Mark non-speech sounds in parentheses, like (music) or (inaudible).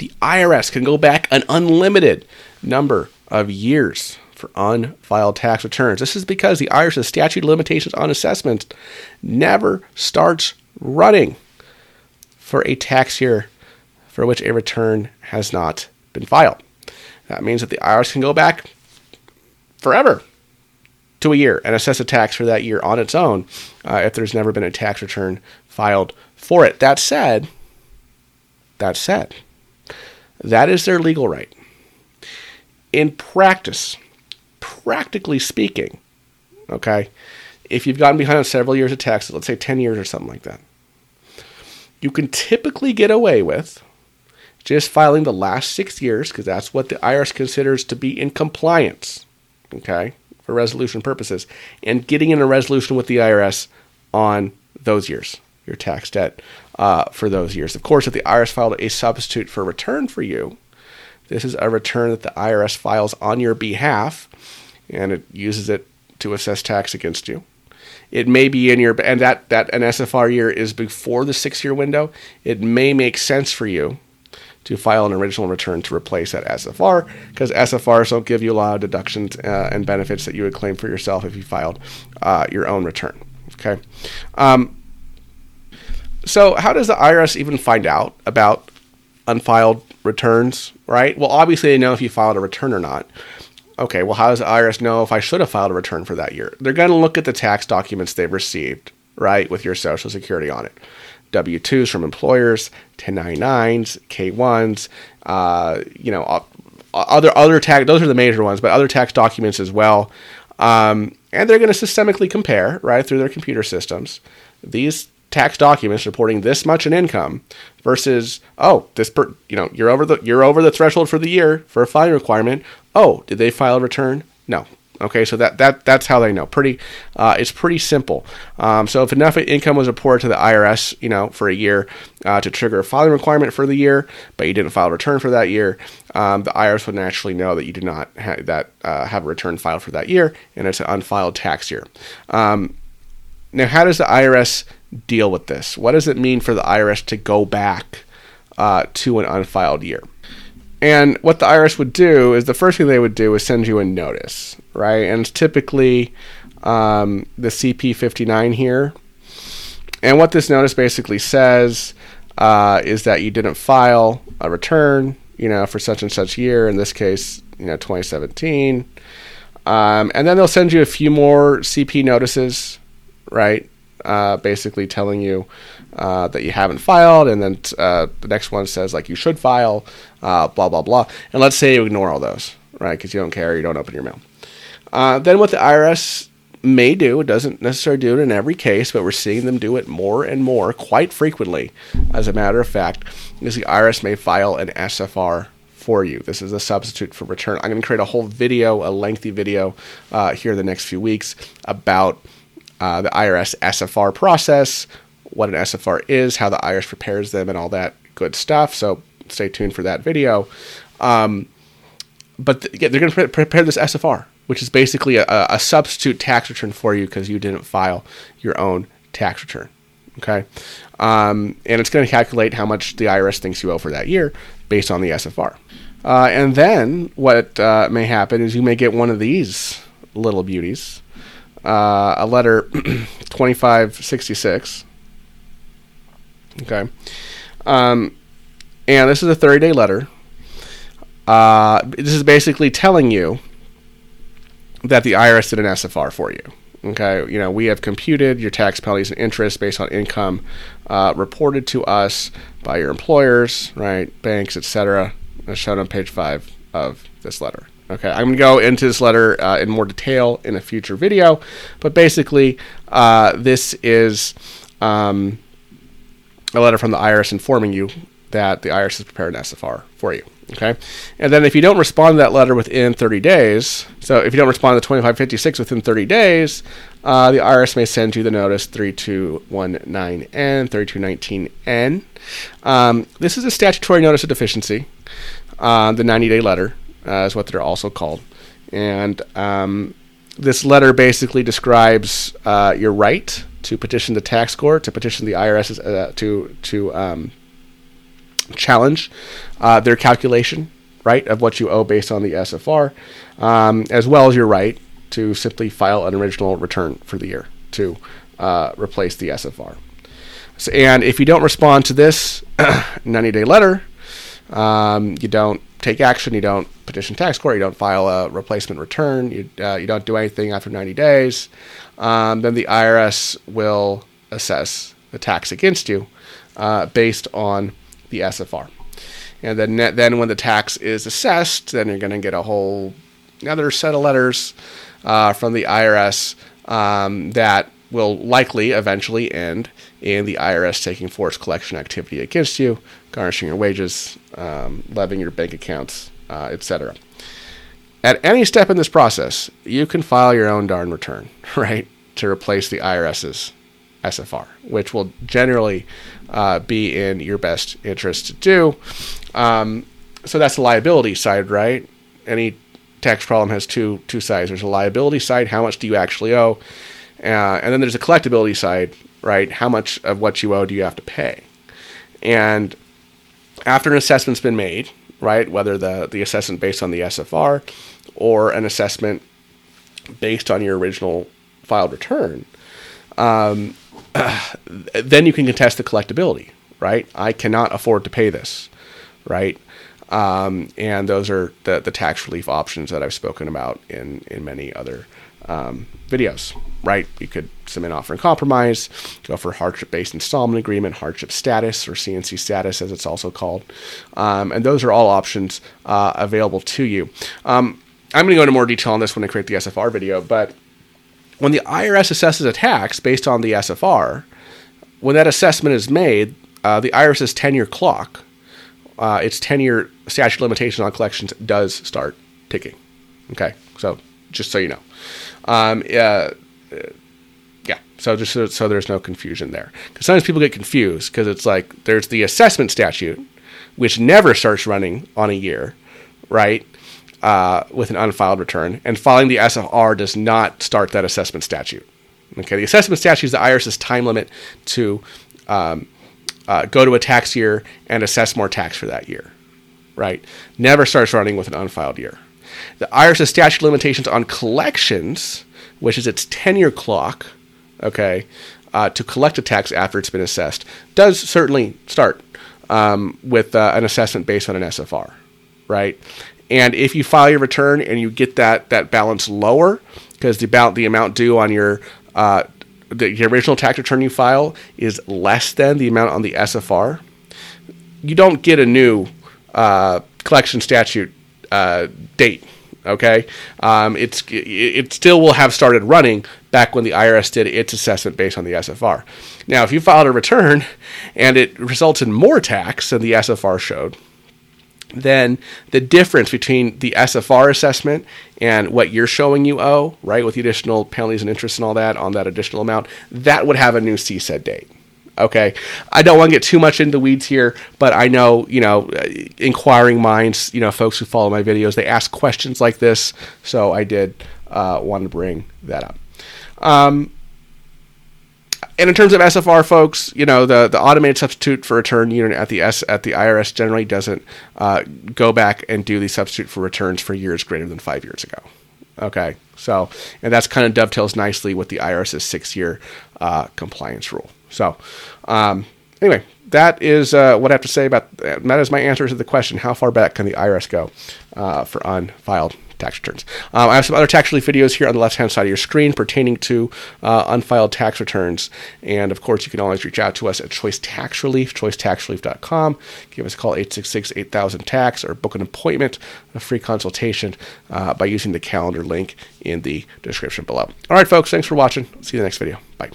The IRS can go back an unlimited number of years for unfiled tax returns. This is because the IRS's statute of limitations on assessments never starts running for a tax year for which a return has not been filed. That means that the IRS can go back forever to a year and assess a tax for that year on its own uh, if there's never been a tax return filed for it. That said, that said, that is their legal right. In practice, practically speaking, okay, if you've gotten behind on several years of taxes, let's say 10 years or something like that, you can typically get away with just filing the last six years because that's what the IRS considers to be in compliance, okay, for resolution purposes, and getting in a resolution with the IRS on those years, your tax debt uh, for those years. Of course, if the IRS filed a substitute for return for you, this is a return that the IRS files on your behalf, and it uses it to assess tax against you. It may be in your and that that an SFR year is before the six year window. It may make sense for you to file an original return to replace that SFR because SFRs don't give you a lot of deductions uh, and benefits that you would claim for yourself if you filed uh, your own return. Okay. Um, so, how does the IRS even find out about unfiled returns, right? Well, obviously, they know if you filed a return or not. Okay, well, how does the IRS know if I should have filed a return for that year? They're going to look at the tax documents they've received, right, with your Social Security on it. W 2s from employers, 1099s, K 1s, uh, you know, other, other tax, those are the major ones, but other tax documents as well. Um, and they're going to systemically compare, right, through their computer systems, these tax documents reporting this much in income versus oh this per, you know you're over the you're over the threshold for the year for a filing requirement oh did they file a return no Okay, so that, that that's how they know. Pretty, uh, it's pretty simple. Um, so if enough income was reported to the IRS, you know, for a year uh, to trigger a filing requirement for the year, but you didn't file a return for that year, um, the IRS would naturally know that you did not ha- that uh, have a return filed for that year, and it's an unfiled tax year. Um, now, how does the IRS deal with this? What does it mean for the IRS to go back uh, to an unfiled year? And what the IRS would do is the first thing they would do is send you a notice, right? And it's typically um, the CP59 here. And what this notice basically says uh, is that you didn't file a return, you know, for such and such year. In this case, you know, 2017. Um, and then they'll send you a few more CP notices, right? Uh, basically telling you uh, that you haven't filed, and then uh, the next one says like you should file, uh, blah blah blah. And let's say you ignore all those, right? Because you don't care, you don't open your mail. Uh, then what the IRS may do, it doesn't necessarily do it in every case, but we're seeing them do it more and more, quite frequently, as a matter of fact, is the IRS may file an SFR for you. This is a substitute for return. I'm going to create a whole video, a lengthy video, uh, here in the next few weeks about uh, the IRS SFR process, what an SFR is, how the IRS prepares them, and all that good stuff. So stay tuned for that video. Um, but th- yeah, they're going to pre- prepare this SFR, which is basically a, a substitute tax return for you because you didn't file your own tax return. Okay. Um, and it's going to calculate how much the IRS thinks you owe for that year based on the SFR. Uh, and then what uh, may happen is you may get one of these little beauties, uh, a letter (clears throat) 2566 Okay. Um, and this is a 30 day letter. Uh, this is basically telling you that the IRS did an SFR for you. Okay, you know we have computed your tax penalties and interest based on income uh, reported to us by your employers, right, banks, etc. As shown on page five of this letter. Okay, I'm going to go into this letter uh, in more detail in a future video, but basically, uh, this is um, a letter from the IRS informing you that the IRS has prepared an SFR for you. Okay, and then if you don't respond to that letter within 30 days, so if you don't respond to 2556 within 30 days, uh, the IRS may send you the notice 3219N, 3219N. Um, this is a statutory notice of deficiency. Uh, the 90 day letter uh, is what they're also called. And um, this letter basically describes uh, your right to petition the tax court, to petition the IRS uh, to to um, challenge uh, their calculation, right, of what you owe based on the SFR, um, as well as your right to simply file an original return for the year to uh, replace the SFR. So, and if you don't respond to this (clears throat) 90 day letter, um, you don't take action, you don't petition tax court, you don't file a replacement return, you, uh, you don't do anything after 90 days, um, then the IRS will assess the tax against you uh, based on the SFR. And then, then when the tax is assessed, then you're going to get a whole another set of letters uh, from the IRS um, that will likely eventually end in the IRS taking forced collection activity against you, garnishing your wages, um, levying your bank accounts, uh, etc. At any step in this process, you can file your own darn return, (laughs) right, to replace the IRS's SFR, which will generally uh, be in your best interest to do. Um, so that's the liability side, right? Any tax problem has two two sides. There's a liability side, how much do you actually owe, uh, and then there's a collectability side, right? How much of what you owe do you have to pay? And after an assessment's been made, right, whether the, the assessment based on the SFR or an assessment based on your original filed return, um, (clears throat) then you can contest the collectability, right? I cannot afford to pay this, right? Um, and those are the, the tax relief options that I've spoken about in, in many other um, videos, right? You could submit offer and compromise, go for hardship based installment agreement, hardship status, or CNC status as it's also called. Um, and those are all options uh, available to you. Um, I'm going to go into more detail on this when I create the SFR video, but when the IRS assesses a tax based on the SFR, when that assessment is made, uh, the IRS's 10 year clock, uh, its 10 year statute of limitations on collections does start ticking. Okay, so just so you know. Um, uh, yeah, so just so, so, there's no confusion there. Because sometimes people get confused because it's like there's the assessment statute, which never starts running on a year, right? Uh, with an unfiled return, and filing the SFR does not start that assessment statute. Okay, the assessment statute is the IRS's time limit to um, uh, go to a tax year and assess more tax for that year, right? Never starts running with an unfiled year. The IRS's statute limitations on collections, which is its 10 year clock, okay, uh, to collect a tax after it's been assessed, does certainly start um, with uh, an assessment based on an SFR, right? And if you file your return and you get that, that balance lower, because the, about, the amount due on your uh, the original tax return you file is less than the amount on the SFR, you don't get a new uh, collection statute uh, date. Okay, um, it's it still will have started running back when the IRS did its assessment based on the SFR. Now, if you filed a return and it results in more tax than the SFR showed, then the difference between the SFR assessment and what you're showing you owe, right, with the additional penalties and interest and all that on that additional amount, that would have a new CSED date. Okay, I don't want to get too much into weeds here, but I know you know, inquiring minds, you know, folks who follow my videos, they ask questions like this, so I did uh, want to bring that up. Um, and in terms of SFR, folks, you know the, the automated substitute for return unit at the S at the IRS generally doesn't uh, go back and do the substitute for returns for years greater than five years ago. Okay, so and that's kind of dovetails nicely with the IRS's six year uh, compliance rule. So, um, anyway, that is uh, what I have to say about that. That is my answer to the question: How far back can the IRS go uh, for unfiled tax returns? Um, I have some other tax relief videos here on the left-hand side of your screen pertaining to uh, unfiled tax returns, and of course, you can always reach out to us at Choice Tax Relief, choicetaxrelief.com. Give us a call 866-8000-TAX or book an appointment, a free consultation uh, by using the calendar link in the description below. All right, folks, thanks for watching. See you in the next video. Bye.